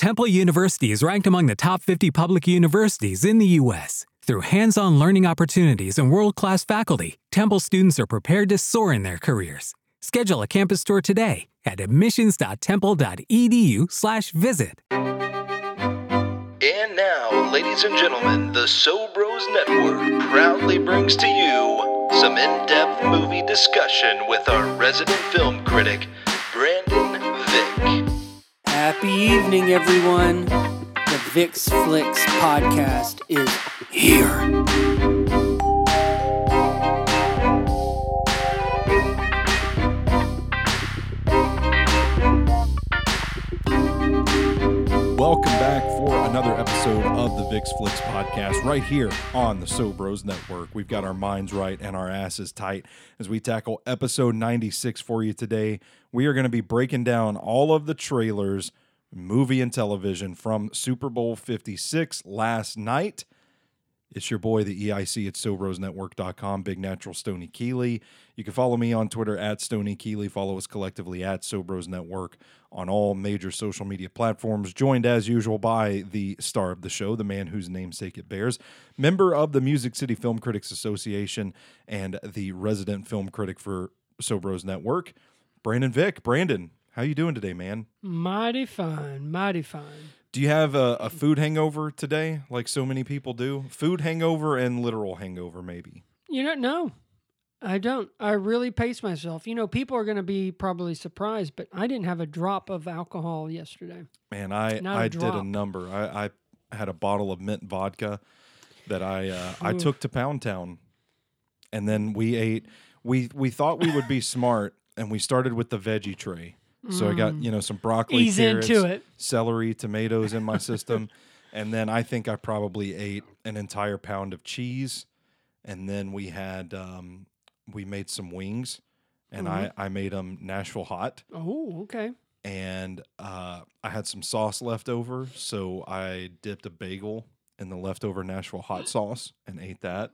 Temple University is ranked among the top 50 public universities in the U.S. Through hands on learning opportunities and world class faculty, Temple students are prepared to soar in their careers. Schedule a campus tour today at admissions.temple.edu/slash visit. And now, ladies and gentlemen, the Sobros Network proudly brings to you some in depth movie discussion with our resident film critic, Brandon Vick. Happy evening, everyone. The Vix Flicks podcast is here. Welcome back for another episode of the Vix Flicks podcast right here on the Sobros Network. We've got our minds right and our asses tight as we tackle episode 96 for you today. We are going to be breaking down all of the trailers, movie and television from Super Bowl 56 last night. It's your boy, the EIC at SobrosNetwork.com, Big Natural Stoney Keeley. You can follow me on Twitter at Stoney Keeley. Follow us collectively at Sobros Network on all major social media platforms. Joined as usual by the star of the show, the man whose namesake it bears, member of the Music City Film Critics Association and the resident film critic for Sobros Network, Brandon Vick. Brandon, how you doing today, man? Mighty fine, mighty fine. Do you have a, a food hangover today, like so many people do? Food hangover and literal hangover, maybe. You don't know. I don't. I really pace myself. You know, people are going to be probably surprised, but I didn't have a drop of alcohol yesterday. Man, I Not a I did a number. I, I had a bottle of mint vodka that I uh, I took to Pound Town, and then we ate. We we thought we would be smart, and we started with the veggie tray. So I got you know some broccoli, Mm. Ease carrots, into it. celery, tomatoes in my system, and then I think I probably ate an entire pound of cheese, and then we had um, we made some wings, and I Mm-hmm. I made them Nashville hot Oh, okay. and uh, I had some sauce left over, so I dipped a bagel in the leftover Nashville hot sauce and ate that.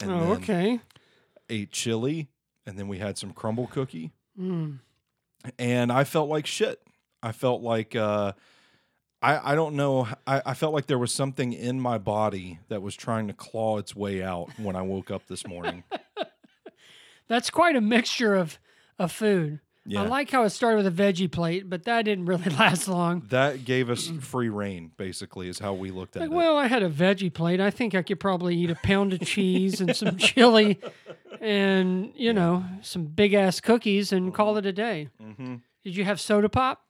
And oh, then okay. ate chili, and then we had some crumble cookie, Mm. And I felt like shit. I felt like uh, I I don't know. I, I felt like there was something in my body that was trying to claw its way out when I woke up this morning. That's quite a mixture of, of food. Yeah. I like how it started with a veggie plate, but that didn't really last long. that gave us free reign, basically, is how we looked at Like, it. well, I had a veggie plate. I think I could probably eat a pound of cheese and some chili and, you know, some big ass cookies and call it a day. Mhm. Did you have soda pop?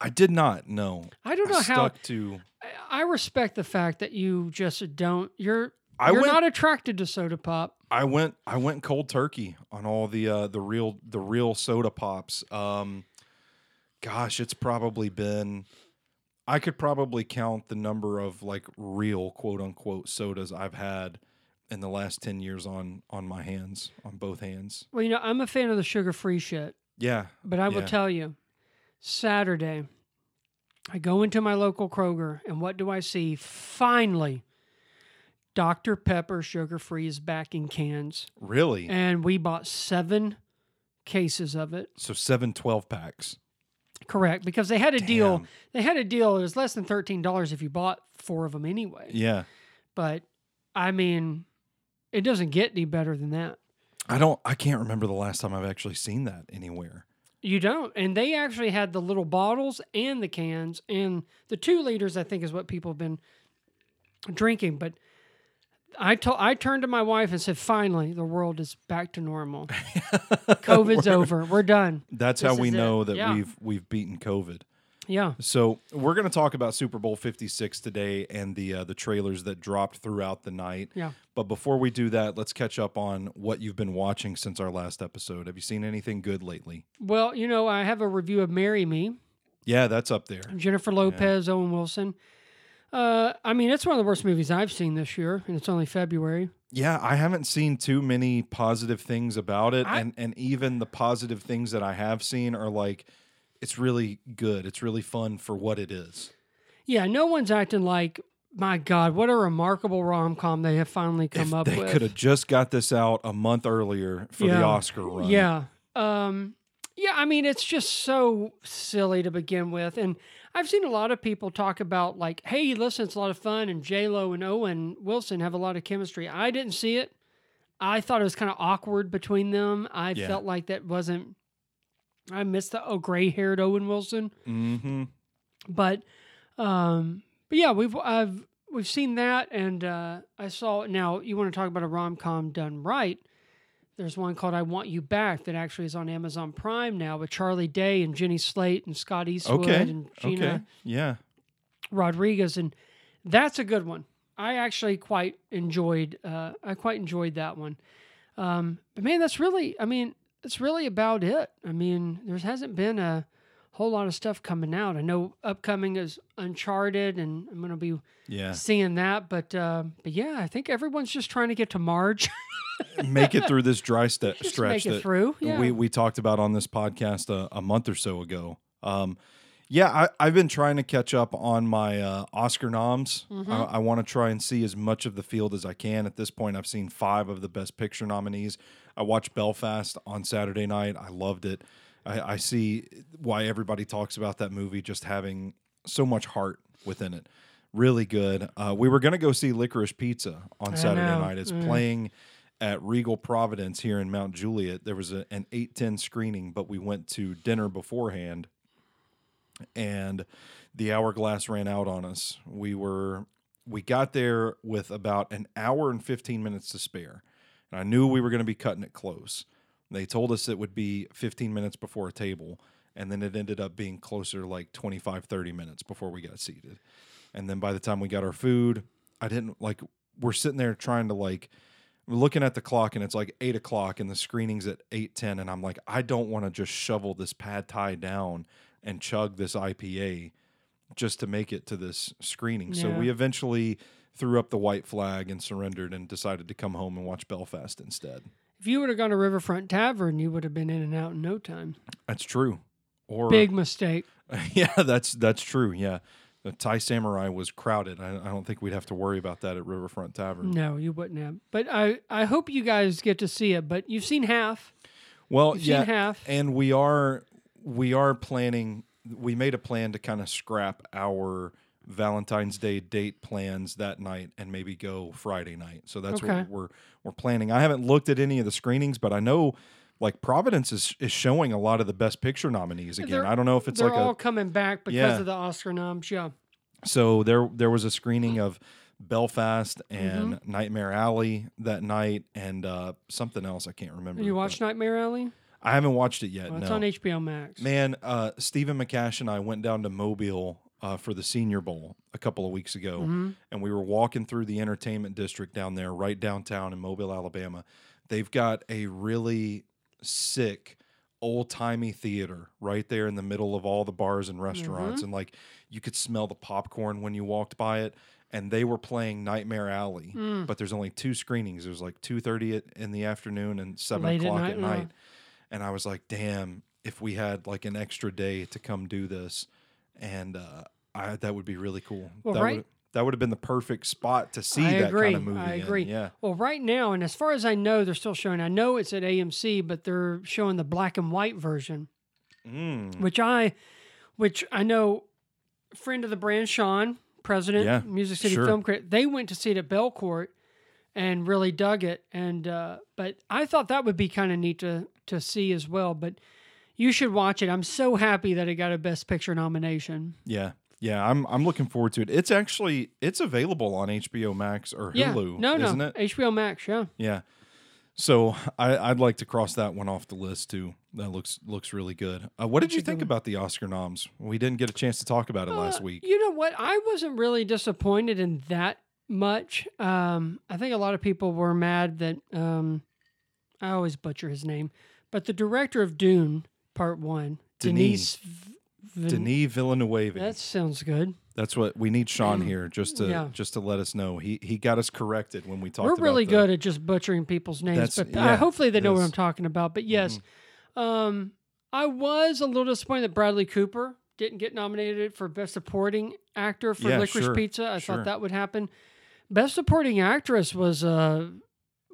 I did not. No, I don't I know how. stuck to. I respect the fact that you just don't. You're I you're went- not attracted to soda pop. I went I went cold turkey on all the uh the real the real soda pops. Um gosh, it's probably been I could probably count the number of like real quote unquote sodas I've had in the last 10 years on on my hands, on both hands. Well, you know, I'm a fan of the sugar-free shit, Yeah. but I will Yeah. tell you, Saturday, I go into my local Kroger, and what do I see? Finally, Dr. Pepper sugar-free is back in cans, Really? and we bought seven cases of it. so 7 12 packs. Correct, because they had a deal. They had a deal. It was less than thirteen dollars if you bought four of them anyway. Yeah. But I mean, it doesn't get any better than that. I don't I can't remember the last time I've actually seen that anywhere. You don't. And they actually had the little bottles and the cans and the two liters, I think, is what people have been drinking. But I told I turned to my wife and said, finally, the world is back to normal. COVID's over. We're done. That's This how we is it. know that Yeah. we've we've beaten COVID. Yeah. So we're going to talk about Super Bowl Fifty Six today and the uh, the trailers that dropped throughout the night. Yeah. But before we do that, let's catch up on what you've been watching since our last episode. Have you seen anything good lately? Well, you know, I have a review of Marry Me. Yeah, that's up there. Jennifer Lopez, Owen Wilson. Uh, I mean, it's one of the worst movies I've seen this year, and it's only February. Yeah, I haven't seen too many positive things about it, I- and and even the positive things that I have seen are like, it's really good. It's really fun for what it is. Yeah, no one's acting like, my God, what a remarkable rom com they have finally come if up they with. could have just got this out a month earlier for the Oscar run. Yeah. Um, Yeah, I mean, it's just so silly to begin with. And I've seen a lot of people talk about, like, hey, listen, it's a lot of fun, and J-Lo and Owen Wilson have a lot of chemistry. I didn't see it. I thought it was kind of awkward between them. I Yeah. felt like that wasn't. I missed the oh, gray haired Owen Wilson. Mm-hmm. But, um, but yeah, we've I've we've seen that, and uh, I saw now. You want to talk about a rom com done right? There's one called "I Want You Back" that actually is on Amazon Prime now with Charlie Day and Jenny Slate and Scott Eastwood Okay. and Gina Okay. Yeah. Rodriguez, and that's a good one. I actually quite enjoyed. Uh, I quite enjoyed that one. Um, but man, that's really. I mean, that's really about it. I mean, there hasn't been a whole lot of stuff coming out. I know upcoming is Uncharted, and I'm going to be Yeah. seeing that. But uh, but yeah, I think everyone's just trying to get to Marge. Make it through this dry st- stretch make it that through. Yeah. we we talked about on this podcast a, a month or so ago. Um, yeah, I, I've been trying to catch up on my uh, Oscar noms. Mm-hmm. I, I want to try and see as much of the field as I can. At this point, I've seen five of the Best Picture nominees. I watched Belfast on Saturday night. I loved it. I, I see why everybody talks about that movie just having so much heart within it. Really good. Uh, we were going to go see Licorice Pizza on I Saturday know. night. It's Mm. playing at Regal Providence here in Mount Juliet. There was a, an 810 screening, but we went to dinner beforehand and the hourglass ran out on us. We were we got there with about an hour and 15 minutes to spare. And I knew we were going to be cutting it close. They told us it would be 15 minutes before a table, and then it ended up being closer like 25, 30 minutes before we got seated. And then by the time we got our food, I didn't like, we're sitting there trying to like, looking at the clock and it's like eight o'clock and the screening's at 8.10 and i'm like i don't want to just shovel this pad thai down and chug this ipa just to make it to this screening so we eventually threw up the white flag and surrendered and decided to come home and watch belfast instead if you would have gone to Riverfront Tavern, you would have been in and out in no time. that's true or Big mistake. yeah that's that's true yeah the thai samurai was crowded I, I don't think we'd have to worry about that at riverfront tavern No, you wouldn't have. But I, I hope you guys get to see it. But you've seen half. Well, You've yeah, seen half. and we are we are planning. We made a plan to kind of scrap our Valentine's Day date plans that night and maybe go Friday night. So that's Okay. what we're we're planning. I haven't looked at any of the screenings, but I know like Providence is is showing a lot of the Best Picture nominees again. They're- I don't know if it's They're like all a coming back because Yeah. of the Oscar noms. Yeah. so there there was a screening of Belfast and Mm-hmm. Nightmare Alley that night and uh, something else I can't remember. You watched Nightmare Alley? I haven't watched it yet. Well, it's no. on HBO Max. Man, uh, Stephen McCash and I went down to Mobile uh, for the Senior Bowl a couple of weeks ago, Mm-hmm. and we were walking through the entertainment district down there, right downtown in Mobile, Alabama. They've got a really sick, old timey theater right there in the middle of all the bars and restaurants, and like you could smell the popcorn when you walked by it. And they were playing Nightmare Alley, Mm. but there's only two screenings. It was like two thirty in the afternoon and seven Late at o'clock night, at yeah. night and I was like, "Damn, if we had like an extra day to come do this, and uh, I that would be really cool. Well, that right- would that would have been the perfect spot to see I that agree. kind of movie. I in. agree. Yeah, Well, right now, and as far as I know, they're still showing. I know it's at AMC, but they're showing the black and white version, Mm. which I, which I know, friend of the brand, Sean, president, Yeah, Music City sure. Film Critic, they went to see it at Belcourt and really dug it. And uh, but I thought that would be kind of neat to to see as well. But you should watch it. I'm so happy that it got a Best Picture nomination. yeah, yeah. I'm I'm looking forward to it. It's actually it's available on HBO Max or Yeah, Hulu, no, isn't no, it? HBO Max, yeah. Yeah. So I, I'd like to cross that one off the list too. That looks looks really good. Uh, what did you think about the Oscar noms? We didn't get a chance to talk about it last Uh, week. You know what? I wasn't really disappointed in that much. Um, I think a lot of people were mad that um, I always butcher his name, but the director of Dune Part One, Denis. Denise. V- Vin- Denis Villeneuve. That sounds good. That's what we need Sean here just to Yeah. just to let us know. He he got us corrected when we talked about it. We're really the- good at just butchering people's names, but yeah, uh, hopefully they know what I'm talking about. But yes, Mm-hmm. um, I was a little disappointed that Bradley Cooper didn't get nominated for Best Supporting Actor for Yeah, Licorice sure, Pizza. I sure. thought that would happen. Best Supporting Actress was uh,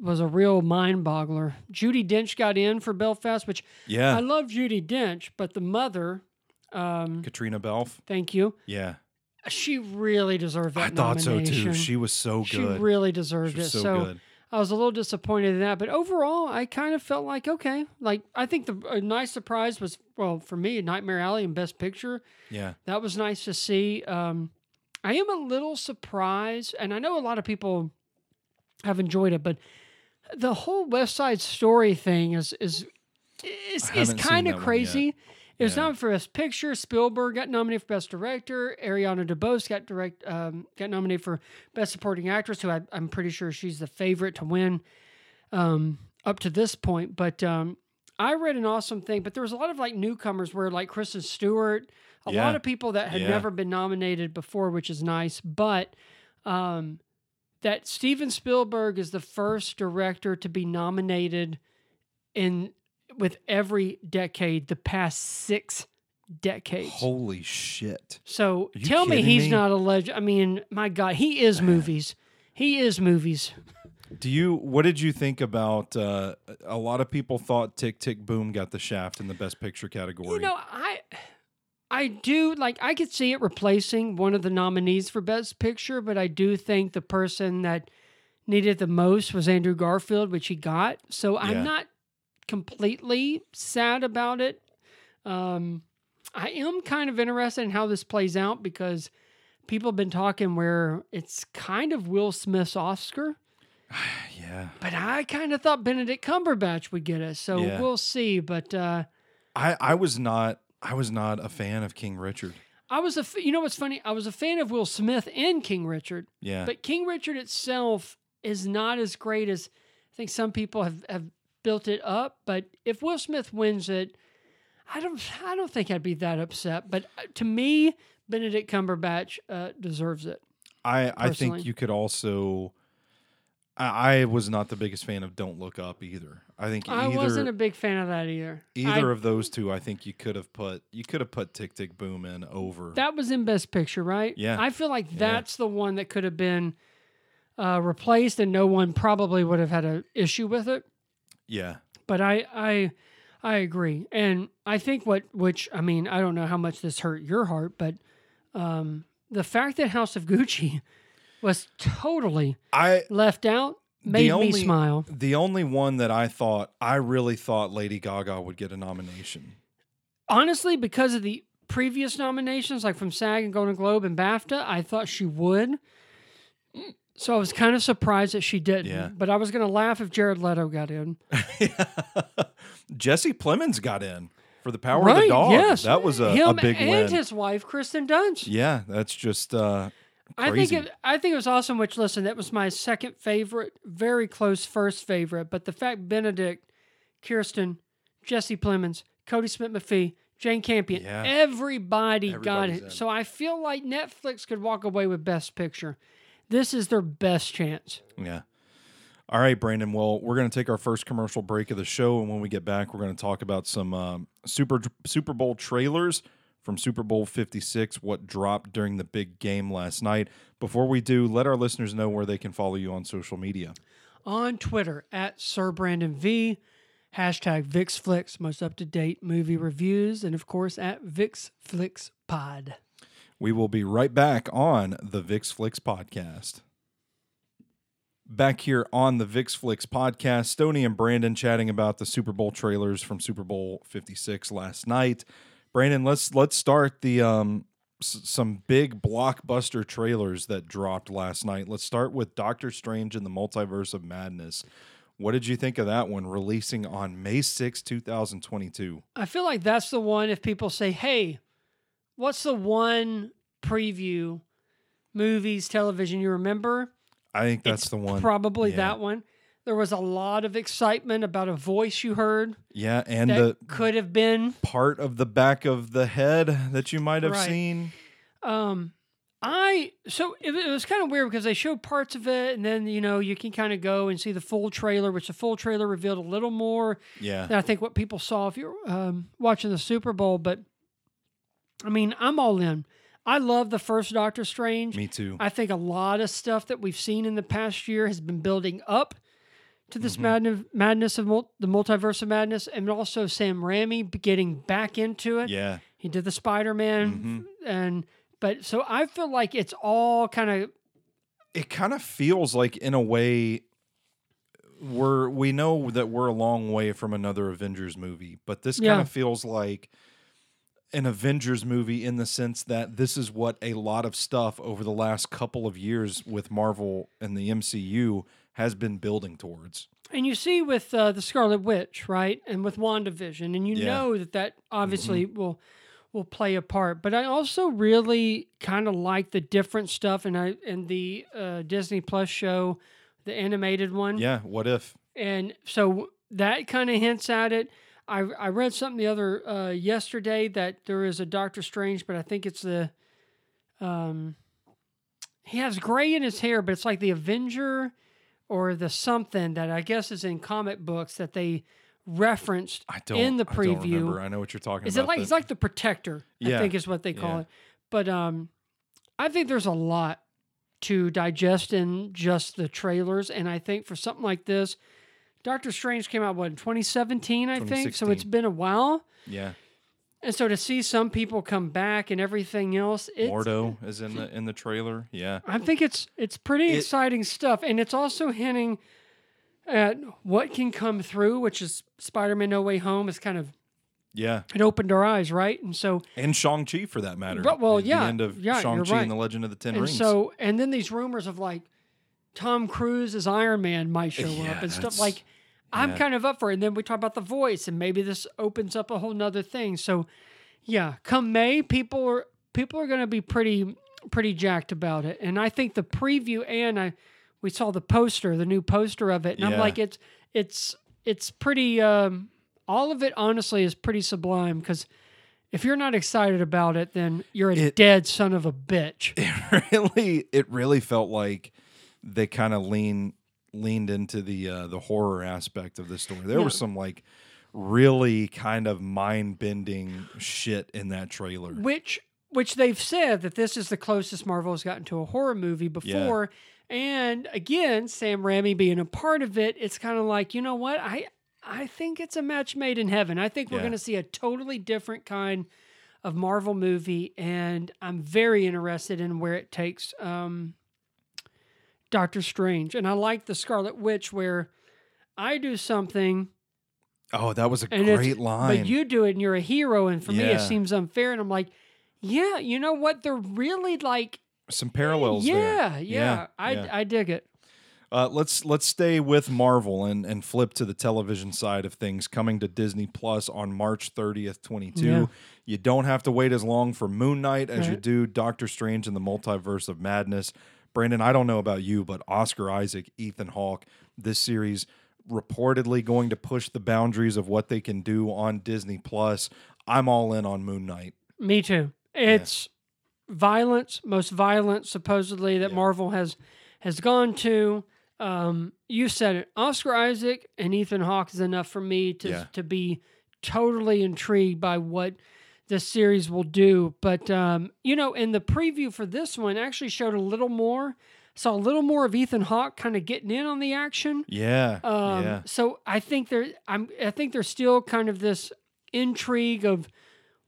was a real mind boggler. Judi Dench got in for Belfast, which Yeah. I love Judi Dench, but the mother, um, Caitríona Balfe. thank you, Yeah. she really deserved that I thought so too. She was so good. She really deserved She it. so So, good. I was a little disappointed in that, but overall, I kind of felt like okay. Like I think the a nice surprise was well for me, Nightmare Alley and Best Picture. Yeah. That was nice to see. Um, I am a little surprised, and I know a lot of people have enjoyed it, but the whole West Side Story thing is is is, is kind of crazy. It was Yeah. nominated for Best Picture. Spielberg got nominated for Best Director. Ariana DeBose got direct um, got nominated for Best Supporting Actress, who I, I'm pretty sure she's the favorite to win um, up to this point. But um, I read an awesome thing. But there was a lot of like newcomers where like Kristen Stewart, a Yeah. lot of people that had Yeah. never been nominated before, which is nice. But um, that Steven Spielberg is the first director to be nominated in with every decade the past six decades. Holy shit. so tell me he's me? not a legend. I mean, my God, he is movies. He is movies. Do you what did you think about uh a lot of people thought Tick Tick Boom got the shaft in the best picture category. You know, I I do like I could see it replacing one of the nominees for best picture, but I do think the person that needed the most was Andrew Garfield, which he got. So Yeah. I'm not completely sad about it. Um I am kind of interested in how this plays out because people have been talking where it's kind of Will Smith's Oscar. yeah. But I kind of thought Benedict Cumberbatch would get it, so Yeah. we'll see. But uh, I I was not I was not a fan of King Richard. I was a, f- you know what's funny? I was a fan of Will Smith and King Richard, Yeah. but King Richard itself is not as great as I think some people have, have built it up. But if Will Smith wins it, I don't I don't think I'd be that upset. But uh, to me, Benedict Cumberbatch uh, deserves it. I I think you could also I, I was not the biggest fan of Don't Look Up either. I think I either wasn't a big fan of that either. either I- of those two I think you could have put you could have put Tick Tick Boom in over. That was in Best Picture, right? Yeah. I feel like that's the one that could have been uh, replaced, and no one probably would have had an issue with it. yeah. But I, I, I agree, and I think what, which I mean, I don't know how much this hurt your heart, but um, the fact that House of Gucci was totally I left out made me smile. The only one that I thought I really thought Lady Gaga would get a nomination. Honestly, because of the previous nominations, like from SAG and Golden Globe and BAFTA, I thought she would. So I was kind of surprised that she didn't. Yeah. But I was going to laugh if Jared Leto got in. Jesse Plemons got in for the Power of the? Dog. Yes, that was a, him a big and win. his wife Kirsten Dunst. yeah, that's just uh, I think it, I think it was awesome. Which listen, that was my second favorite, very close first favorite. But the fact Benedict, Kirsten, Jesse Plemons, Kodi Smit-McPhee, Jane Campion, Yeah. everybody got it. in. So I feel like Netflix could walk away with Best Picture. This is their best chance. Yeah. All right, Brandon. Well, we're going to take our first commercial break of the show, and when we get back, we're going to talk about some um, Super Super Bowl trailers from Super Bowl Fifty Six. What dropped during the big game last night? Before we do, let our listeners know where they can follow you on social media. on Twitter at Sir Brandon V, hashtag VixFlix, most up to date movie reviews, and of course at VixFlixPod. We will be right back on the VixFlix podcast. Back here on the VixFlix podcast, Stoney and Brandon chatting about the Super Bowl trailers from Super Bowl 56 last night. Brandon, let's let's start the um s- some big blockbuster trailers that dropped last night. Let's start with Doctor Strange and the Multiverse of Madness. What did you think of that one releasing on May 6, 2022? I feel like that's the one if people say, hey, what's the one preview, movies, television you remember? I think that's It's the one. Probably Yeah. that one. There was a lot of excitement about a voice you heard Yeah, and that the could have been part of the back of the head that you might have Right. seen. Um, I so it, it was kind of weird because they showed parts of it, and then you know you can kind of go and see the full trailer, which the full trailer revealed a little more Yeah. than I think what people saw if you're um, watching the Super Bowl. But I mean, I'm all in. I love the first Doctor Strange. Me too. I think a lot of stuff that we've seen in the past year has been building up to this mm-hmm. madness, madness of mul- the multiverse of madness, and also Sam Raimi getting back into it. Yeah. He did the Spider Man, mm-hmm. and but so I feel like it's all kind of It kind of feels like, in a way, we're we know that we're a long way from another Avengers movie, but this kind of feels like an Avengers movie in the sense that this is what a lot of stuff over the last couple of years with Marvel and the MCU has been building towards. And you see with uh, the Scarlet Witch, right, and with WandaVision, and you Yeah. know that that obviously will will play a part. But I also really kind of like the different stuff, and I and the uh, Disney Plus show, the animated one, Yeah, what if? and so that kind of hints at it. I I read something the other uh, yesterday that there is a Doctor Strange, but I think it's the um he has gray in his hair, but it's like the Avenger or the something that I guess is in comic books that they referenced I don't in the preview. I don't remember. I know what you're talking Is about. it like but- it's like the protector? I think is what they call Yeah. it. But um, I think there's a lot to digest in just the trailers, and I think for something like this, Doctor Strange came out what in 2017, I think. So it's been a while, yeah. And so to see some people come back and everything else, it's, Mordo is in the in the trailer. Yeah. I think it's it's pretty It- exciting stuff, and it's also hinting at what can come through, which is Spider-Man: No Way Home. Is kind of Yeah. it opened our eyes, right? And so And Shang-Chi for that matter. But- well, yeah, The end of yeah, Shang-Chi right. and the Legend of the Ten and Rings. so and then these rumors of like Tom Cruise as Iron Man might show Yeah, up and stuff like I'm yeah. kind of up for it. And then we talk about the voice and maybe this opens up a whole nother thing. So yeah, come May, people are people are gonna be pretty pretty jacked about it. And I think the preview and I we saw the poster, the new poster of it, and I'm like it's it's it's pretty um all of it honestly is pretty sublime because if you're not excited about it, then you're a It- dead son of a bitch. it really it really felt like they kind of lean leaned into the uh, the horror aspect of the story. There Yeah. was some like really kind of mind bending shit in that trailer. which which they've said that this is the closest Marvel has gotten to a horror movie before. And again, Sam Raimi being a part of it, it's kind of like, you know what? I I think it's a match made in heaven. I think we're Yeah. going to see a totally different kind of Marvel movie, and I'm very interested in where it takes um, Doctor Strange. And I like the Scarlet Witch, where I do something Oh, that was a great line. But you do it and you're a hero, and for me it seems unfair. And I'm like, yeah, you know what? They're really like, some parallels yeah, there. yeah, I yeah. I dig it. Uh, let's let's stay with Marvel and and flip to the television side of things. Coming to Disney Plus on March thirtieth, twenty two. Yeah. You don't have to wait as long for Moon Knight as you do Doctor Strange and the Multiverse of Madness. Brandon, I don't know about you, but Oscar Isaac, Ethan Hawke, this series reportedly going to push the boundaries of what they can do on Disney Plus. I'm all in on Moon Knight. Me too. It's violence, most violent supposedly that Yeah. Marvel has has gone to. Um, you said it. Oscar Isaac and Ethan Hawke is enough for me to Yeah. to be totally intrigued by what this series will do. But um, you know, in the preview for this one, actually showed a little more. Saw a little more of Ethan Hawke kind of getting in on the action. Yeah, Um, yeah, So I think there, I'm, I think there's still kind of this intrigue of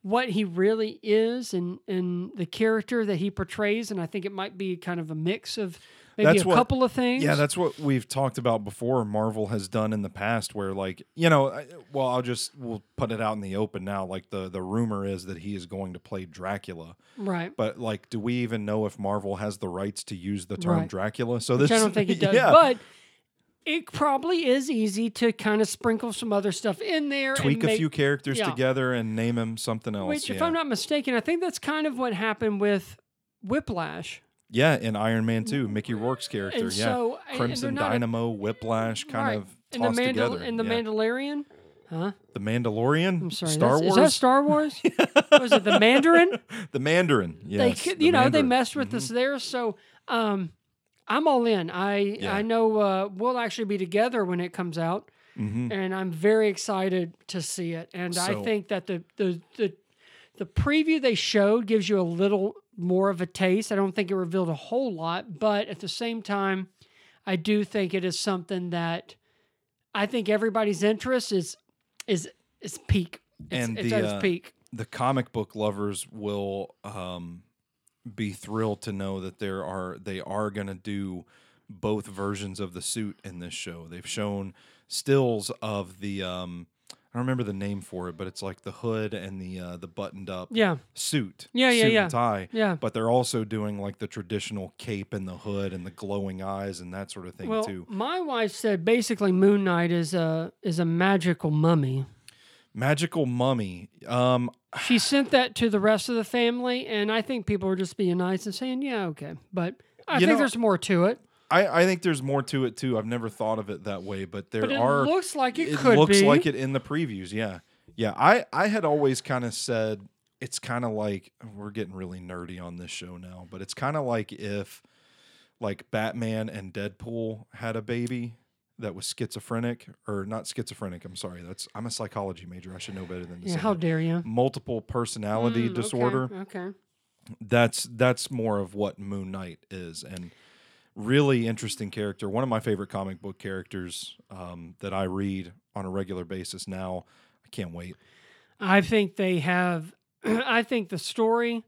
what he really is and and the character that he portrays, and I think it might be kind of a mix of maybe That's a what- couple of things. Yeah, that's what we've talked about before. Marvel has done in the past, where like you know, I- well, I'll just we'll put it out in the open now. Like the the rumor is that he is going to play Dracula, right. but like, do we even know if Marvel has the rights to use the term Right. Dracula? So Which this, I don't think it does, Yeah, but it probably is easy to kind of sprinkle some other stuff in there, and tweak a few characters yeah. together and name him something else. Which, if. I'm not mistaken, I think that's kind of what happened with Whiplash. Yeah, in Iron Man 2, Mickey Rourke's character, And yeah, so- and- and Crimson they're a- Dynamo, Whiplash, kind right. of and the tossed Mandal- together. and the yeah. Mandalorian. Huh? the Mandalorian, I'm sorry. Star Wars, Is that Star Wars? Was it the Mandarin? the Mandarin. they Yes, the you know, they Mandarin. Mm-hmm. messed with us there. So, um, I'm all in. I Yeah. I know uh, we'll actually be together when it comes out, Mhm. and I'm very excited to see it. And I think that the the the the preview they showed gives you a little more of a taste. I don't think it revealed a whole lot, but at the same time, I do think it is something that I think everybody's interest is is is peak. It's, And it's the, at its uh, peak. the comic book lovers will um, be thrilled to know that there are they are going to do both versions of the suit in this show. They've shown stills of the um, I don't remember the name for it, but it's like the hood and the uh, the buttoned up Yeah, suit. Yeah, yeah, suit yeah. And tie. yeah. But they're also doing like the traditional cape and the hood and the glowing eyes and that sort of thing Well, too. my wife said basically Moon Knight is a is a magical mummy. Magical mummy. Um, She sent that to the rest of the family, and I think people were just being nice and saying, "Yeah, okay." But I think know- there's more to it. I, I think there's more to it too. I've never thought of it that way, but there But it are. looks like it, it could looks be. like it in the previews. Yeah, yeah. I I had always kind of said it's kind of like we're getting really nerdy on this show now, but it's kind of like if like Batman and Deadpool had a baby that was schizophrenic or not schizophrenic. I'm sorry. That's I'm a psychology major. I should know better than this. Yeah, how that. dare you? multiple personality Mm, okay, disorder. Okay. That's that's more of what Moon Knight is, and really interesting character. One of my favorite comic book characters um, that I read on a regular basis now. I can't wait. I think they have. I think the story,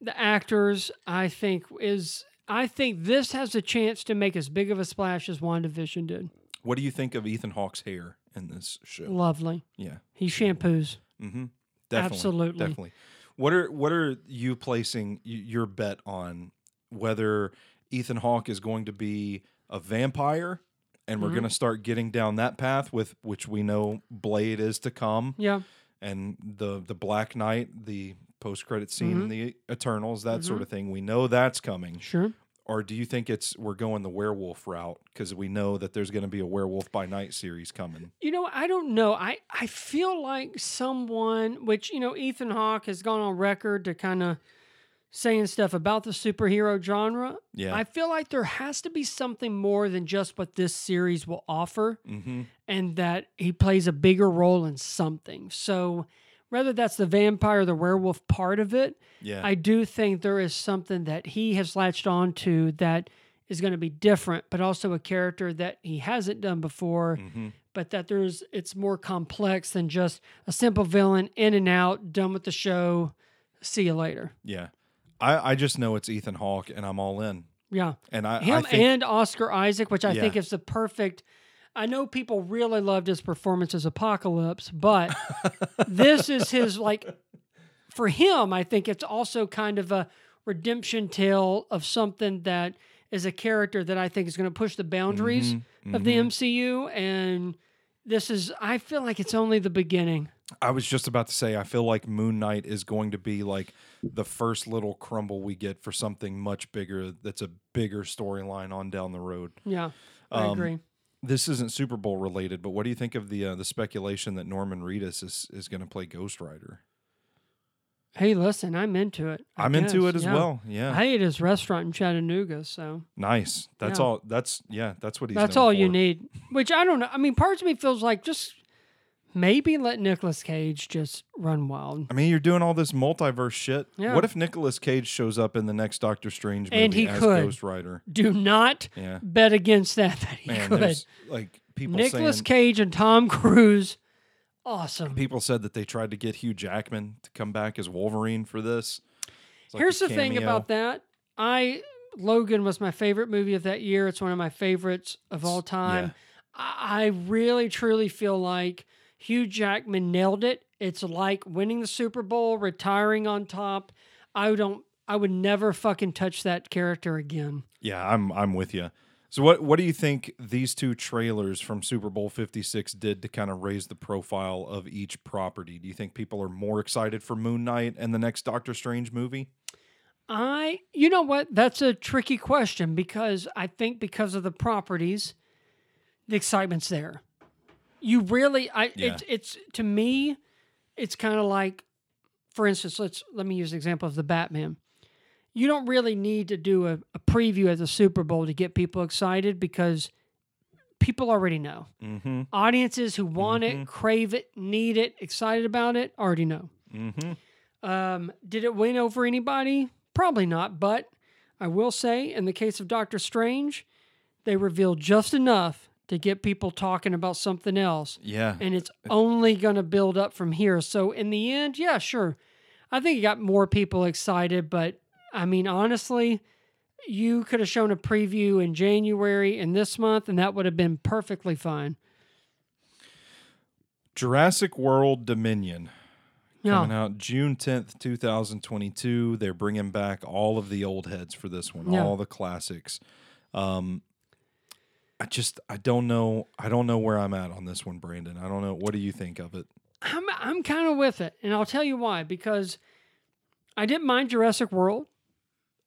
the actors. I think is. I think this has a chance to make as big of a splash as WandaVision did. What do you think of Ethan Hawke's hair in this show? Lovely. Yeah, He shampoos. mm-hmm. definitely, Absolutely. definitely. What are what are you placing your bet on whether Ethan Hawke is going to be a vampire? And we're Mhm. going to start getting down that path with which we know Blade is to come. Yeah. and the the Black Knight, the post credit scene Mm-hmm. in the Eternals, that sort of thing. We know that's coming. Sure. Or do you think it's we're going the werewolf route because we know that there's going to be a Werewolf by Night series coming? You know, I don't know. I, I feel like someone, which, you know, Ethan Hawke has gone on record to kind of saying stuff about the superhero genre. Yeah. I feel like there has to be something more than just what this series will offer, mm-hmm. and that he plays a bigger role in something. So, whether that's the vampire or the werewolf part of it, Yeah. I do think there is something that he has latched on to that is going to be different, but also a character that he hasn't done before, mm-hmm. but that there's it's more complex than just a simple villain in and out, done with the show. See you later. Yeah. I, I just know it's Ethan Hawke and I'm all in. Yeah. And I, I Him think and Oscar Isaac, which I Yeah. think is the perfect. I know people really loved his performance as Apocalypse, but this is his like for him. I think it's also kind of a redemption tale of something that is a character that I think is going to push the boundaries Mhm, of the mhm. MCU, and this is. I feel like it's only the beginning. I was just about to say I feel like Moon Knight is going to be like the first little crumble we get for something much bigger that's a bigger storyline on down the road. Yeah, I Um, agree. this isn't Super Bowl related, but what do you think of the uh, the speculation that Norman Reedus is is going to play Ghost Rider? Hey, listen, I'm into it. I I'm into guess, it as yeah. well. Yeah, I ate his restaurant in Chattanooga, so nice. That's Yeah. all. That's yeah. That's what he's. that's known all you for. need. Which I don't know. I mean, parts of me feels like just maybe let Nicolas Cage just run wild. I mean, you're doing all this multiverse shit. Yeah. What if Nicolas Cage shows up in the next Doctor Strange movie And he as could. Ghost Rider? Do not Yeah, bet against that. That he man. could. Like people Nicolas saying Cage and Tom Cruise, awesome. people said that they tried to get Hugh Jackman to come back as Wolverine for this. Like Here's the thing about that. I Logan was my favorite movie of that year. It's one of my favorites of all time. I I really truly feel like Hugh Jackman nailed it. It's like winning the Super Bowl, retiring on top. I don't I would never fucking touch that character again. Yeah, I'm I'm with you. So what what do you think these two trailers from Super Bowl 56 did to kind of raise the profile of each property? Do you think people are more excited for Moon Knight and the next Doctor Strange movie? I, you know what? That's a tricky question because I think because of the properties, the excitement's there. You really, I, Yeah. it's, it's to me, it's kind of like, for instance, let's let me use an example of the Batman. You don't really need to do a, a preview of the Super Bowl to get people excited because people already know. Mm-hmm. Audiences who want it, crave it, need it, excited about it, already know. Mm-hmm. Um, did it win over anybody? Probably not, but I will say, in the case of Doctor Strange, they revealed just enough to get people talking about something else. Yeah. And it's only going to build up from here. So in the end, yeah, sure. I think it got more people excited, but I mean, honestly, you could have shown a preview in January and this month, and that would have been perfectly fine. Jurassic World Dominion Yeah. coming out June 10th, 2022. They're bringing back all of the old heads for this one, Yeah. all the classics. Um I just I don't know I don't know where I'm at on this one, Brandon. I don't know. What do you think of it? I'm I'm kind of with it, and I'll tell you why. Because I didn't mind Jurassic World.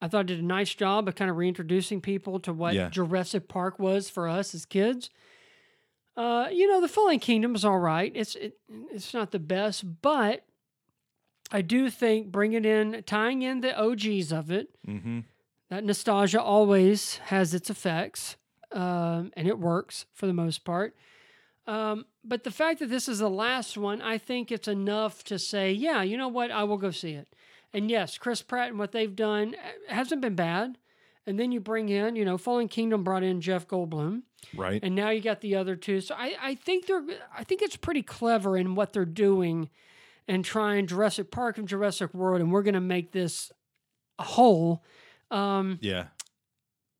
I thought it did a nice job of kind of reintroducing people to what Yeah. Jurassic Park was for us as kids. Uh, you know, the Fallen Kingdom is all right. It's it, it's not the best, but I do think bringing in tying in the OGs of it, Mm-hmm. that nostalgia always has its effects, um, and it works for the most part. Um, but the fact that this is the last one, I think it's enough to say, yeah, you know what, I will go see it. And yes, Chris Pratt and what they've done uh, hasn't been bad. And then you bring in, you know, Fallen Kingdom brought in Jeff Goldblum, Right? and now you got the other two. So I, I think they're, I think it's pretty clever in what they're doing, and trying Jurassic Park and Jurassic World, and we're gonna make this a whole. Um, yeah.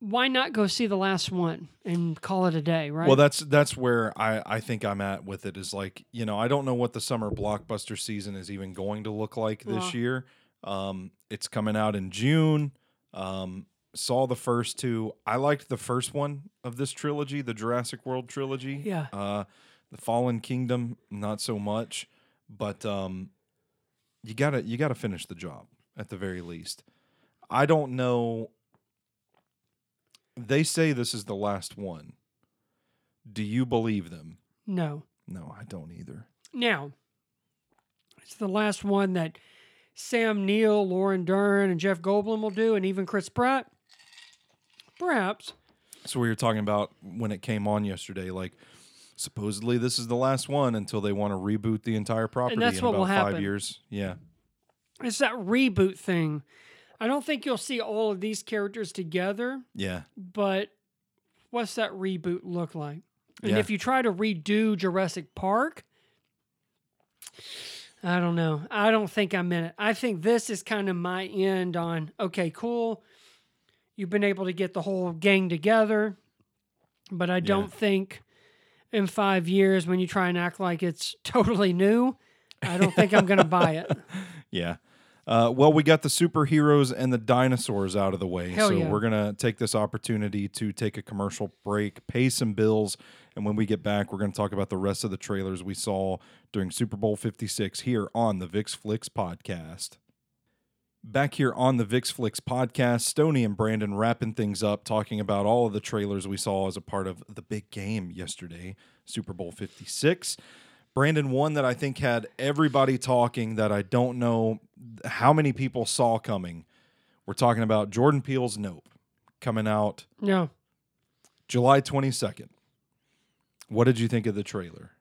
Why not go see the last one and call it a day, right? Well, that's that's where I I think I'm at with it is like, you know, I don't know what the summer blockbuster season is even going to look like this year. Um it's coming out in June. Um saw the first two. I liked the first one of this trilogy, the Jurassic World trilogy. Yeah. Uh the Fallen Kingdom not so much, but um you got to you got to finish the job at the very least. I don't know they say this is the last one. Do you believe them? no. No, I don't either. Now, it's the last one that Sam Neill, Laura Dern, and Jeff Goldblum will do, and even Chris Pratt. Perhaps. So we were talking about when it came on yesterday, like supposedly this is the last one until they want to reboot the entire property that's in what about will five years. Yeah. It's that reboot thing. I don't think you'll see all of these characters together, Yeah. but what's that reboot look like? And Yeah. if you try to redo Jurassic Park, I don't know. I don't think I'm in it. I think this is kind of my end on okay, cool. You've been able to get the whole gang together, but I don't think in five years when you try and act like it's totally new, I don't think I'm going to buy it. Yeah. Uh, well, we got the superheroes and the dinosaurs out of the way. Hell so yeah. we're going to take this opportunity to take a commercial break, pay some bills. And when we get back, we're going to talk about the rest of the trailers we saw during Super Bowl 56 here on the VIX Flicks podcast. Back here on the VIX Flicks podcast, Stoney and Brandon wrapping things up, talking about all of the trailers we saw as a part of the big game yesterday, Super Bowl 56. Brandon, one that I think had everybody talking that I don't know how many people saw coming. We're talking about Jordan Peele's Nope coming out Yeah. July 22nd. What did you think of the trailer?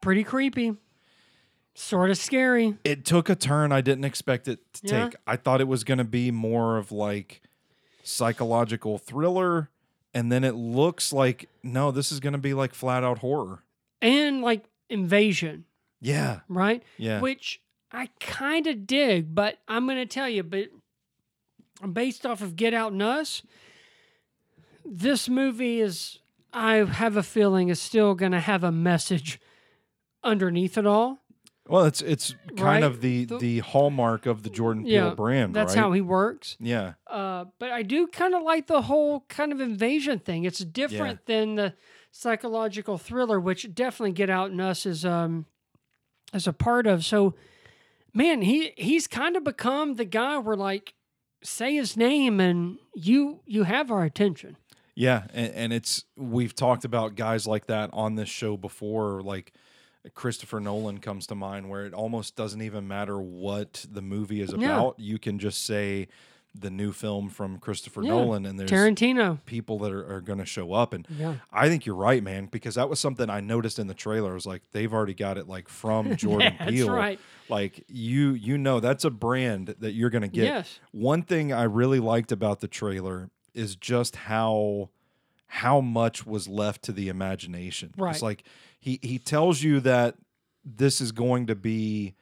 Pretty creepy. Sort of scary. It took a turn I didn't expect it to Yeah. take. I thought it was going to be more of like psychological thriller and then it looks like no, this is going to be like flat out horror. And like invasion, Yeah. right? Yeah. Which I kind of dig, but I'm going to tell you, but based off of Get Out and Us, this movie is, I have a feeling, is still going to have a message underneath it all. Well, it's it's kind Right? of the The- the hallmark of the Jordan Peele Yeah, brand, That's right? how he works. yeah. Uh, but I do kind of like the whole kind of invasion thing. It's different than the psychological thriller, which definitely Get Out and Us is um is a part of. So, man, he he's kind of become the guy where like say his name and you you have our attention. Yeah, and, and it's we've talked about guys like that on this show before, like Christopher Nolan comes to mind, where it almost doesn't even matter what the movie is Yeah. about. You can just say the new film from Christopher Yeah, Nolan, and there's Tarantino. people that are, are going to show up. And Yeah. I think you're right, man, because that was something I noticed in the trailer. I was like, they've already got it like from Jordan That's Peele. right. Like you, you know, that's a brand that you're going to get. Yes. One thing I really liked about the trailer is just how how much was left to the imagination. Right. It's like he he tells you that this is going to be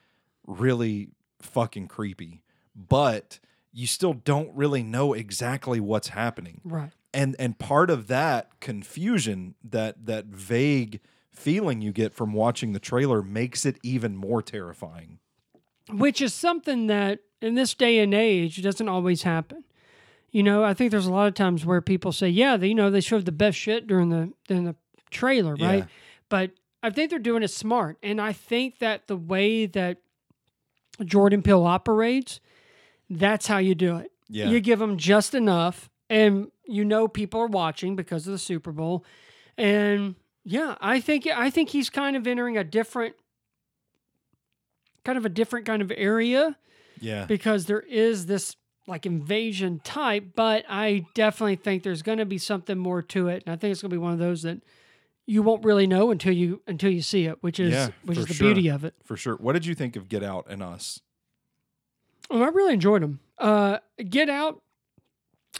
really fucking creepy, but you still don't really know exactly what's happening. Right. And and part of that confusion, that that vague feeling you get from watching the trailer makes it even more terrifying. which is something that in this day and age doesn't always happen. You know, I think there's a lot of times where people say, "Yeah, they, you know, they showed the best shit during the during the trailer, right?" Yeah. But I think they're doing it smart, and I think that the way that Jordan Peele operates, that's how you do it. Yeah. You give them just enough, and you know people are watching because of the Super Bowl, and yeah, I think I think he's kind of entering a different, kind of a different kind of area Yeah. because there is this like invasion type, but I definitely think there's going to be something more to it, and I think it's going to be one of those that you won't really know until you until you see it, which is Yeah, which is the sure. beauty of it. For sure. What did you think of Get Out and Us? Oh, I really enjoyed them. Uh, Get Out,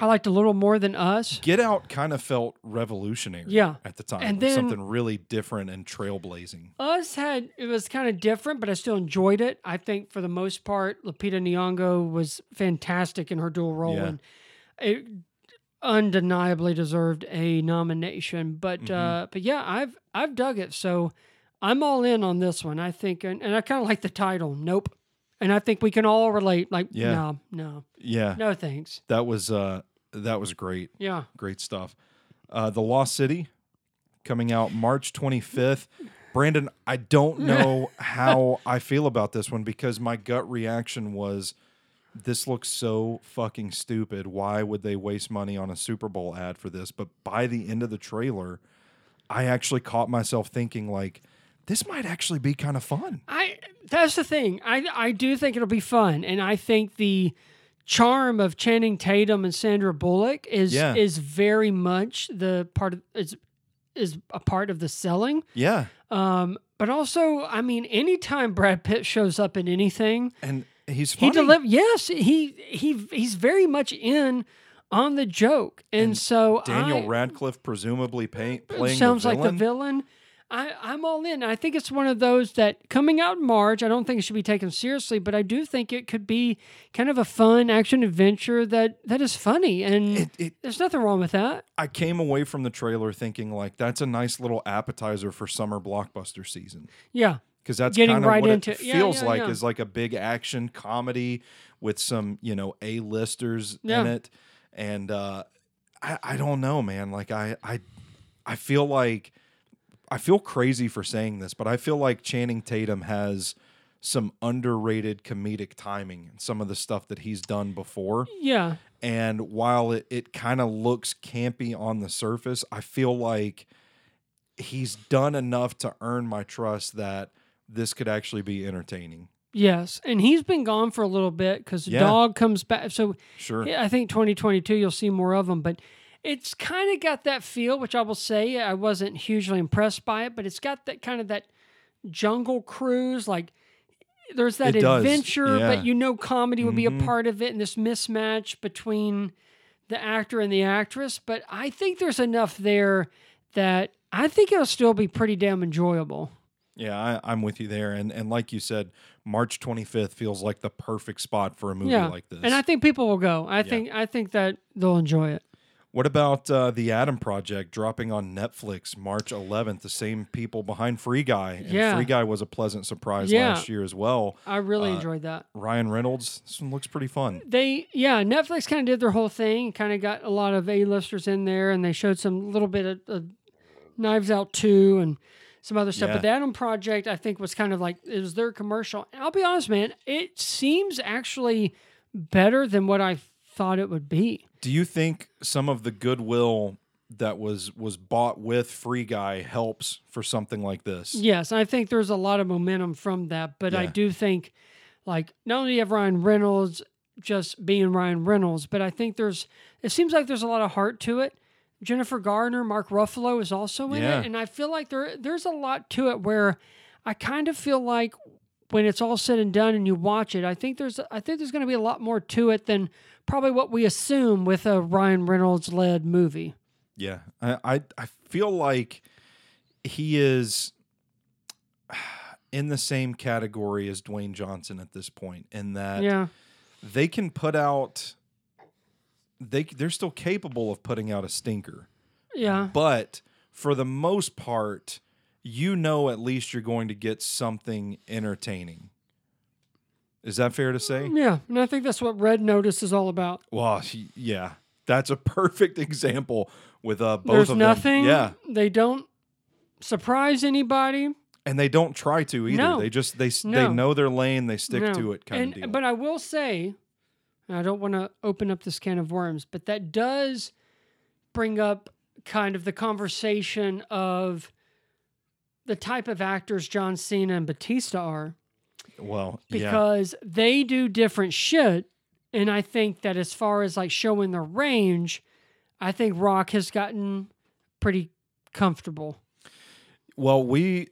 I liked a little more than Us. Get Out kind of felt revolutionary Yeah. at the time. And then- something really different and trailblazing. Us had it was kind of different, but I still enjoyed it. I think for the most part, Lupita Nyong'o was fantastic in her dual role, Yeah. and it undeniably deserved a nomination. But Mm-hmm. uh, but yeah, I've I've dug it, so I'm all in on this one. I think, and, and I kind of like the title. Nope, and I think we can all relate. Like, Yeah. no, no, Yeah. no, thanks. That was uh that was great. Yeah, Great stuff. Uh The Lost City coming out March 25th. Brandon, I don't know how I feel about this one because my gut reaction was this looks so fucking stupid. Why would they waste money on a Super Bowl ad for this? But by the end of the trailer, I actually caught myself thinking like this might actually be kind of fun. I that's the thing. I I do think it'll be fun, and I think the charm of Channing Tatum and Sandra Bullock is Yeah. is very much the part of is is a part of the selling. Yeah. Um, but also, I mean, anytime Brad Pitt shows up in anything, And he's he funny. delivers. Yes, he he he's very much in on the joke, and, so Daniel I, Radcliffe presumably pay, playing sounds the like the villain. I, I'm all in. I think it's one of those that coming out in March, I don't think it should be taken seriously, but I do think it could be kind of a fun action adventure that that is funny, and It- it- there's nothing wrong with that. I came away from the trailer thinking like that's a nice little appetizer for summer blockbuster season Yeah, because that's kind of right what into- it yeah, feels yeah, like yeah. is like a big action comedy with some you know a listers Yeah. in it, and uh, I I don't know man like I I I feel like I feel crazy for saying this, but I feel like Channing Tatum has some underrated comedic timing in some of the stuff that he's done before. yeah, And while it, it kind of looks campy on the surface, I feel like he's done enough to earn my trust that this could actually be entertaining. yes, and he's been gone for a little bit because Yeah. dog comes back. So Sure. I think 2022 you'll see more of him. but it's kind of got that feel, which I will say I wasn't hugely impressed by it, but it's got that kind of that jungle cruise, like there's that It adventure, yeah. but you know comedy would be a Mhm. part of it, and this mismatch between the actor and the actress. But I think there's enough there that I think it'll still be pretty damn enjoyable. Yeah, I, I'm with you there. And and like you said, March 25th feels like the perfect spot for a movie yeah, like this. and I think people will go. I think I think that they'll enjoy it. What about uh, the Adam Project dropping on Netflix March 11th? The same people behind Free Guy. And Yeah. Free Guy was a pleasant surprise Yeah. last year as well. I really Uh, enjoyed that. Ryan Reynolds, this one looks pretty fun. they yeah netflix kind of did their whole thing kind of got a lot of a-listers in there and they showed some little bit of, of knives out 2 and some other stuff Yeah. but the adam project i think was kind of like it was their commercial and i'll be honest man it seems actually better than what i thought it would be Do you think some of the goodwill that was was bought with Free Guy helps for something like this? yes i think there's a lot of momentum from that but i do think like not only do you have ryan reynolds just being ryan reynolds but i think there's it seems like there's a lot of heart to it jennifer Garner, mark ruffalo is also in Yeah. it and i feel like there there's a lot to it where i kind of feel like when it's all said and done and you watch it i think there's i think there's going to be a lot more to it than probably what we assume with a ryan reynolds led movie Yeah, I, I I feel like he is in the same category as Dwayne Johnson at this point, in that yeah. they can put out they they're still capable of putting out a stinker, Yeah. but for the most part, you know at least you're going to get something entertaining. Is that fair to say? Yeah. And I think that's what Red Notice is all about. Well, he- yeah, that's a perfect example with uh both There's of nothing. them. Yeah, They don't surprise anybody. and they don't try to either. No. They just they s they No. know their lane, they stick No. to it kind and, of deal. But I will say, and I don't want to open up this can of worms, but that does bring up kind of the conversation of the type of actors John Cena and Batista are well, yeah, because they do different shit. And I think that as far as like showing the range, I think Rock has gotten pretty comfortable. well, we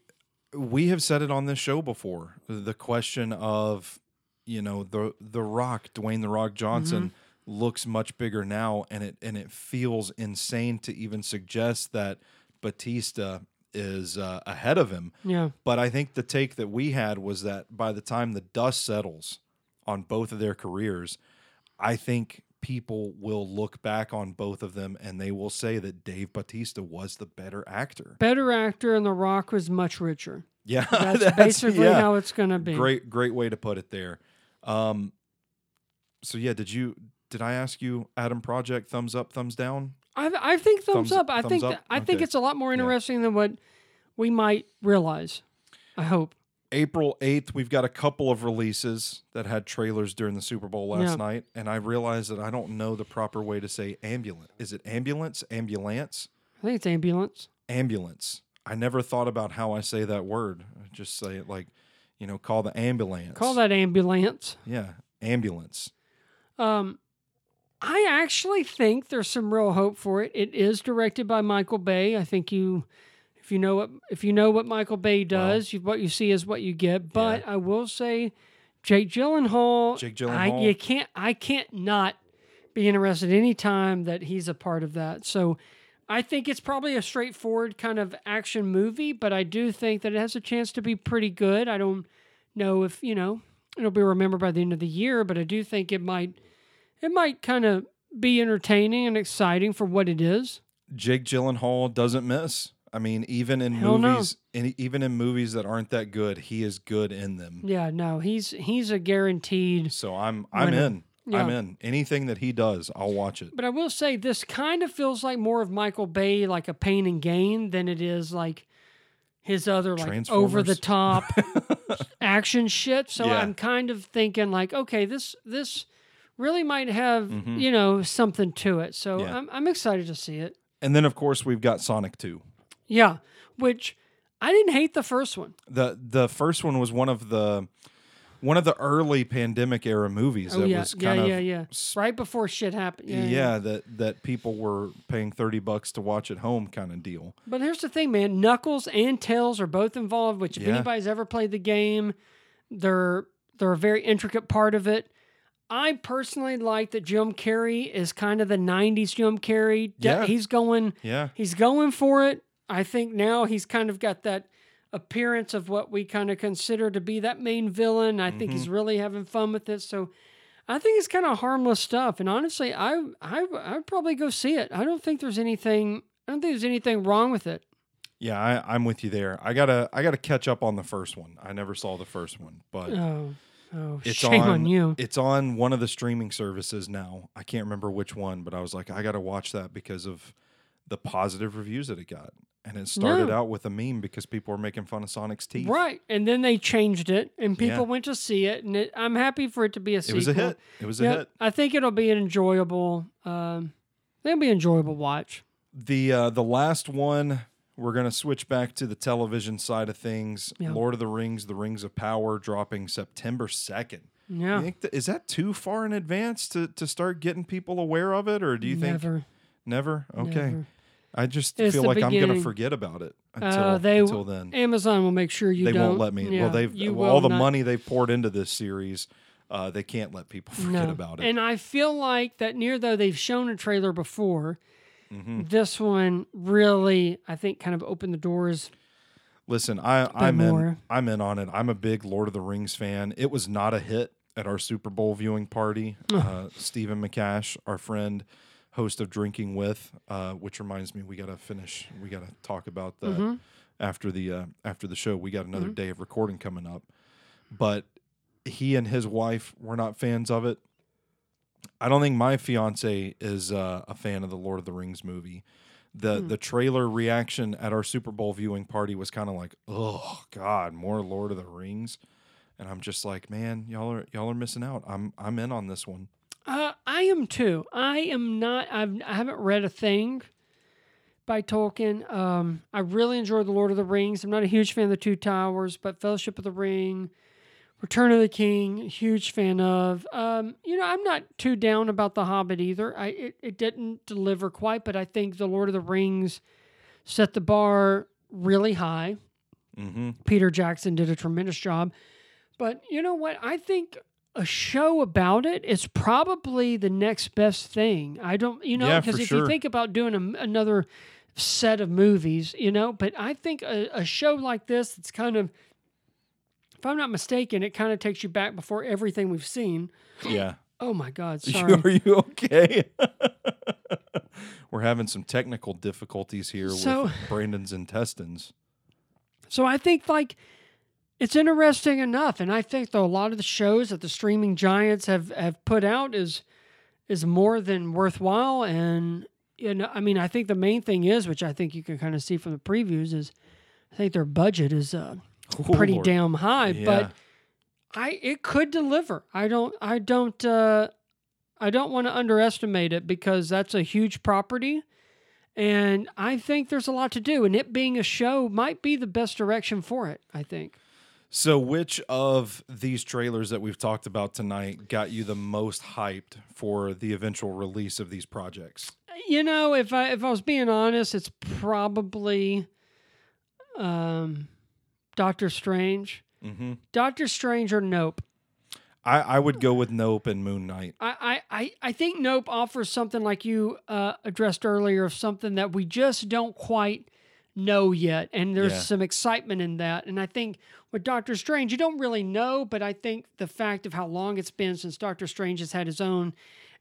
we have said it on this show before. The question of you know the the Rock, Dwayne the Rock Johnson. Mm-hmm. Looks much bigger now, and it and it feels insane to even suggest that Batista is uh, ahead of him. Yeah. But I think the take that we had was that by the time the dust settles on both of their careers, I think people will look back on both of them and they will say that Dave Batista was the better actor. Better actor, and The Rock was much richer. Yeah, That's, basically yeah. how it's going to be. Great, great way to put it there. Um, so yeah, did you? Did I ask you, Adam Project, thumbs up, thumbs down? I, I think thumbs, Thumbs- up. I thumbs think up? I think Okay. it's a lot more Yeah. interesting than what we might realize. I hope. April 8th, we've got a couple of releases that had trailers during the Super Bowl last Yeah. night. And I realized that I don't know the proper way to say ambulance. Is it ambulance? Ambulance? I think it's ambulance. Ambulance. I never thought about how I say that word. I just say it like, you know, call the ambulance. Call that ambulance. Yeah, ambulance. Um, I actually think there's some real hope for it. It is directed by Michael Bay. I think you, if you know what if you know what Michael Bay does, you, what you see is what you get. But I will say, Jake Gyllenhaal. Jake I, Gyllenhaal. you can't. I can't not be interested any time that he's a part of that. So. I think it's probably a straightforward kind of action movie, but I do think that it has a chance to be pretty good. I don't know if, you know, it'll be remembered by the end of the year, but I do think it might it might kind of be entertaining and exciting for what it is. Jake Gyllenhaal doesn't miss. I mean, even in Hell no. movies, in, even in movies that aren't that good, he is good in them. Yeah, no, he's he's a guaranteed. So I'm I'm Winner. in. I'm in. Anything that he does, I'll watch it. But I will say this kind of feels like more of Michael Bay, like a pain and gain, than it is like his other like over the top action shit. So Yeah. I'm kind of thinking like, okay, this this really might have Mhm. you know something to it. So Yeah. I'm I'm excited to see it. And then of course we've got Sonic 2. Yeah, which I didn't hate the first one. The the first one was one of the one of the early pandemic era movies Oh that yeah, was yeah, kind of yeah, yeah. Right before shit happened. Yeah, yeah. that that people were paying 30 bucks to watch at home kind of deal. But here's the thing, man. Knuckles and Tails are both involved. Which, if Yeah. anybody's ever played the game, they're they're a very intricate part of it. I personally like that Jim Carrey is kind of the '90s Jim Carrey. Yeah. He's going, Yeah. he's going for it. I think now he's kind of got that appearance of what we kind of consider to be that main villain. I think Mm-hmm. he's really having fun with it. So. I think it's kind of harmless stuff, and honestly, I I I'd probably go see it. I don't think there's anything. I don't think there's anything wrong with it. Yeah, I, I'm with you there. I gotta I gotta catch up on the first one. I never saw the first one, but Oh, oh, it's shame on, on, you. It's on one of the streaming services now. I can't remember which one, but I was like, I gotta watch that because of the positive reviews that it got. And it started No. out with a meme because people were making fun of Sonic's teeth. Right, and then they changed it, and people Yeah. went to see it, and it, I'm happy for it to be a It sequel. was a hit. It was a Yep, hit. I think it'll be an enjoyable. Um, it'll be an enjoyable watch. The uh, the last one, we're gonna switch back to the television side of things. Yeah. Lord of the Rings, The Rings of Power, dropping September second. Yeah, You think that, is that too far in advance to, to start getting people aware of it, or do you think never, never? Okay, never. I just It's feel like I'm gonna forget about it until Uh, they until then. Amazon will make sure you they don't. won't let me. Yeah, well, they've well, all the not- money they've poured into this series, uh, they can't let people forget No. about it. And I feel like that near though they've shown a trailer before, this one really, I think, kind of opened the doors. Listen, I, I'm in. I'm in on it. I'm a big Lord of the Rings fan. It was not a hit at our Super Bowl viewing party. Uh, Stephen McCash, our friend, host of Drinking with, uh, which reminds me, we got to finish. We got to talk about that after the uh, after the show. We got another day of recording coming up, but he and his wife were not fans of it. I don't think my fiance is uh, a fan of the Lord of the Rings movie. The the trailer reaction at our Super Bowl viewing party was kind of like, "Oh God, more Lord of the Rings," and I'm just like, "Man, y'all are y'all are missing out. I'm I'm in on this one." Uh, I am too. I am not. I've, I haven't read a thing by Tolkien. Um, I really enjoyed the Lord of the Rings. I'm not a huge fan of the Two Towers, but Fellowship of the Ring, Return of the King, huge fan of. Um, you know, I'm not too down about the Hobbit either. I it, it didn't deliver quite, but I think the Lord of the Rings set the bar really high. Mm-hmm. Peter Jackson did a tremendous job. But you know what? I think a show about it is probably the next best thing. I don't, you know, because for if you think about doing a, another set of movies, you know, but I think a, a show like this, it's kind of, if I'm not mistaken, it kind of takes you back before everything we've seen. Yeah. Oh my God, sorry. Are you okay? We're having some technical difficulties here So- with Brandon's intestines. So I think like it's interesting enough, and I think though a lot of the shows that the streaming giants have have put out is is more than worthwhile. And you know, I mean, I think the main thing is, which I think you can kind of see from the previews, is I think their budget is uh, pretty Oh, Lord. damn high. Yeah. But I it could deliver. I don't I don't uh, I don't want to underestimate it because that's a huge property. And I think there's a lot to do, and it being a show might be the best direction for it. I think. So, which of these trailers that we've talked about tonight got you the most hyped for the eventual release of these projects? You know, if I if I was being honest, it's probably um, Doctor Strange. Mm-hmm. Doctor Strange or Nope. I, I would go with Nope and Moon Knight. I, I, I- I think Nope offers something like you uh, addressed earlier, of something that we just don't quite know yet, and there's Yeah. some excitement in that. And I think with Doctor Strange, you don't really know, but I think the fact of how long it's been since Doctor Strange has had his own,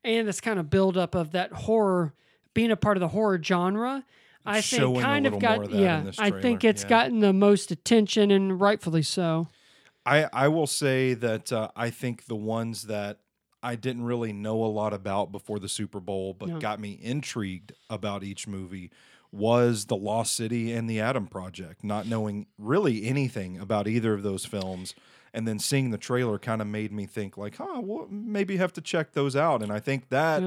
and this kind of buildup of that horror, being a part of the horror genre. I Showing think a kind of got more of that in yeah. I think it's yeah. gotten the most attention and rightfully so. I, I will say that uh, I think the ones that I didn't really know a lot about before the Super Bowl, but got me intrigued about each movie was The Lost City and The Adam Project, not knowing really anything about either of those films. And then seeing the trailer kind of made me think, like, huh, well, maybe have to check those out. And I think that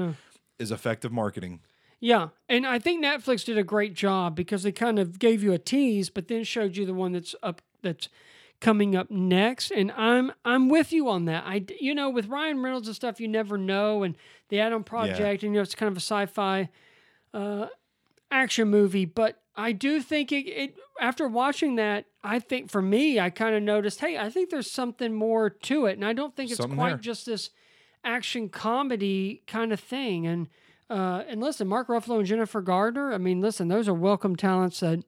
is Yeah. effective marketing. Yeah, and I think Netflix did a great job because they kind of gave you a tease, but then showed you the one that's up that's coming up next. And I'm I'm with you on that. I you know with Ryan Reynolds and stuff, you never know, and the Adam Project, and you know it's kind of a sci-fi uh, action movie, but I do think it, it after watching that, I think for me, I kind of noticed, hey, I think there's something more to it, and I don't think it's Something quite there. just this action comedy kind of thing. And uh, and listen, Mark Ruffalo and Jennifer Gardner. I mean, listen, those are welcome talents that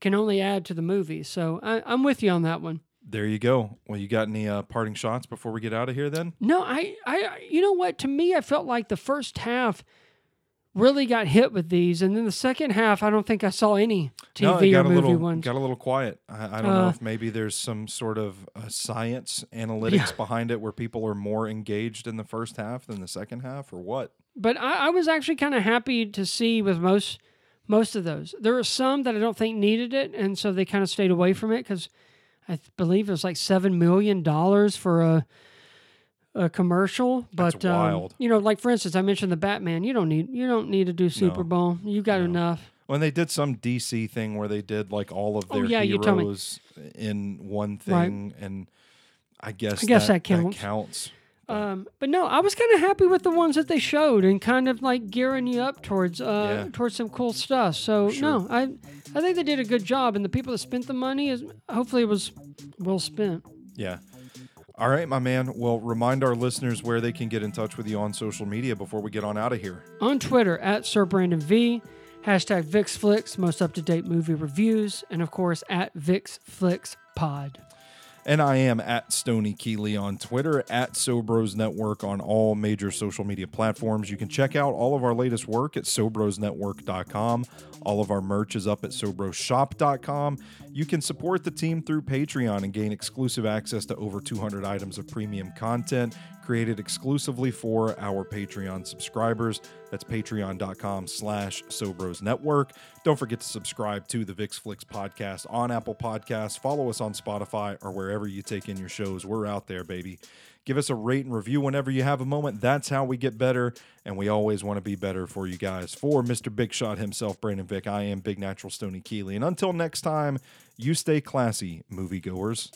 can only add to the movie. So I, I'm with you on that one. There you go. Well, you got any uh, parting shots before we get out of here then? No, I, I, you know what? To me, I felt like the first half really got hit with these, and then the second half, I don't think I saw any TV no, or movie little ones. got a little quiet. I, I don't know Uh, if maybe there's some sort of uh, science analytics behind it where people are more engaged in the first half than the second half, or what? But I, I was actually kind of happy to see with most most of those. There were some that I don't think needed it, and so they kind of stayed away from it because I th- believe it was like seven million dollars for a a commercial. But um, you know, like for instance, I mentioned the Batman. You don't need you don't need to do Super No. Bowl. You got No. enough. When they did some DC thing where they did like all of Oh, their yeah, you told me. heroes in one Right. thing, and I guess I guess that, that counts. counts. Um, but no, I was kind of happy with the ones that they showed and kind of like gearing you up towards uh, Yeah. towards some cool stuff. So Sure. no, I I think they did a good job, and the people that spent the money is hopefully it was well spent. Yeah. All right, my man. Well, remind our listeners where they can get in touch with you on social media before we get on out of here. On Twitter at Sir Brandon V, Hashtag VixFlix, most up to date movie reviews. And of course, at VixFlixPod. And I am at Stoney Keeley on Twitter, at Sobros Network on all major social media platforms. You can check out all of our latest work at SobrosNetwork.com. All of our merch is up at SobrosShop.com. You can support the team through Patreon and gain exclusive access to over 200 items of premium content created exclusively for our Patreon subscribers. That's patreon.com slash Sobros Network. Don't forget to subscribe to the VixFlix podcast on Apple Podcasts. Follow us on Spotify or wherever you take in your shows. We're out there, baby. Give us a rate and review whenever you have a moment. That's how we get better, and we always want to be better for you guys. For Mr. Big Shot himself, Brandon Vick, I am Big Natural Stoney Keeley. And until next time, you stay classy, moviegoers.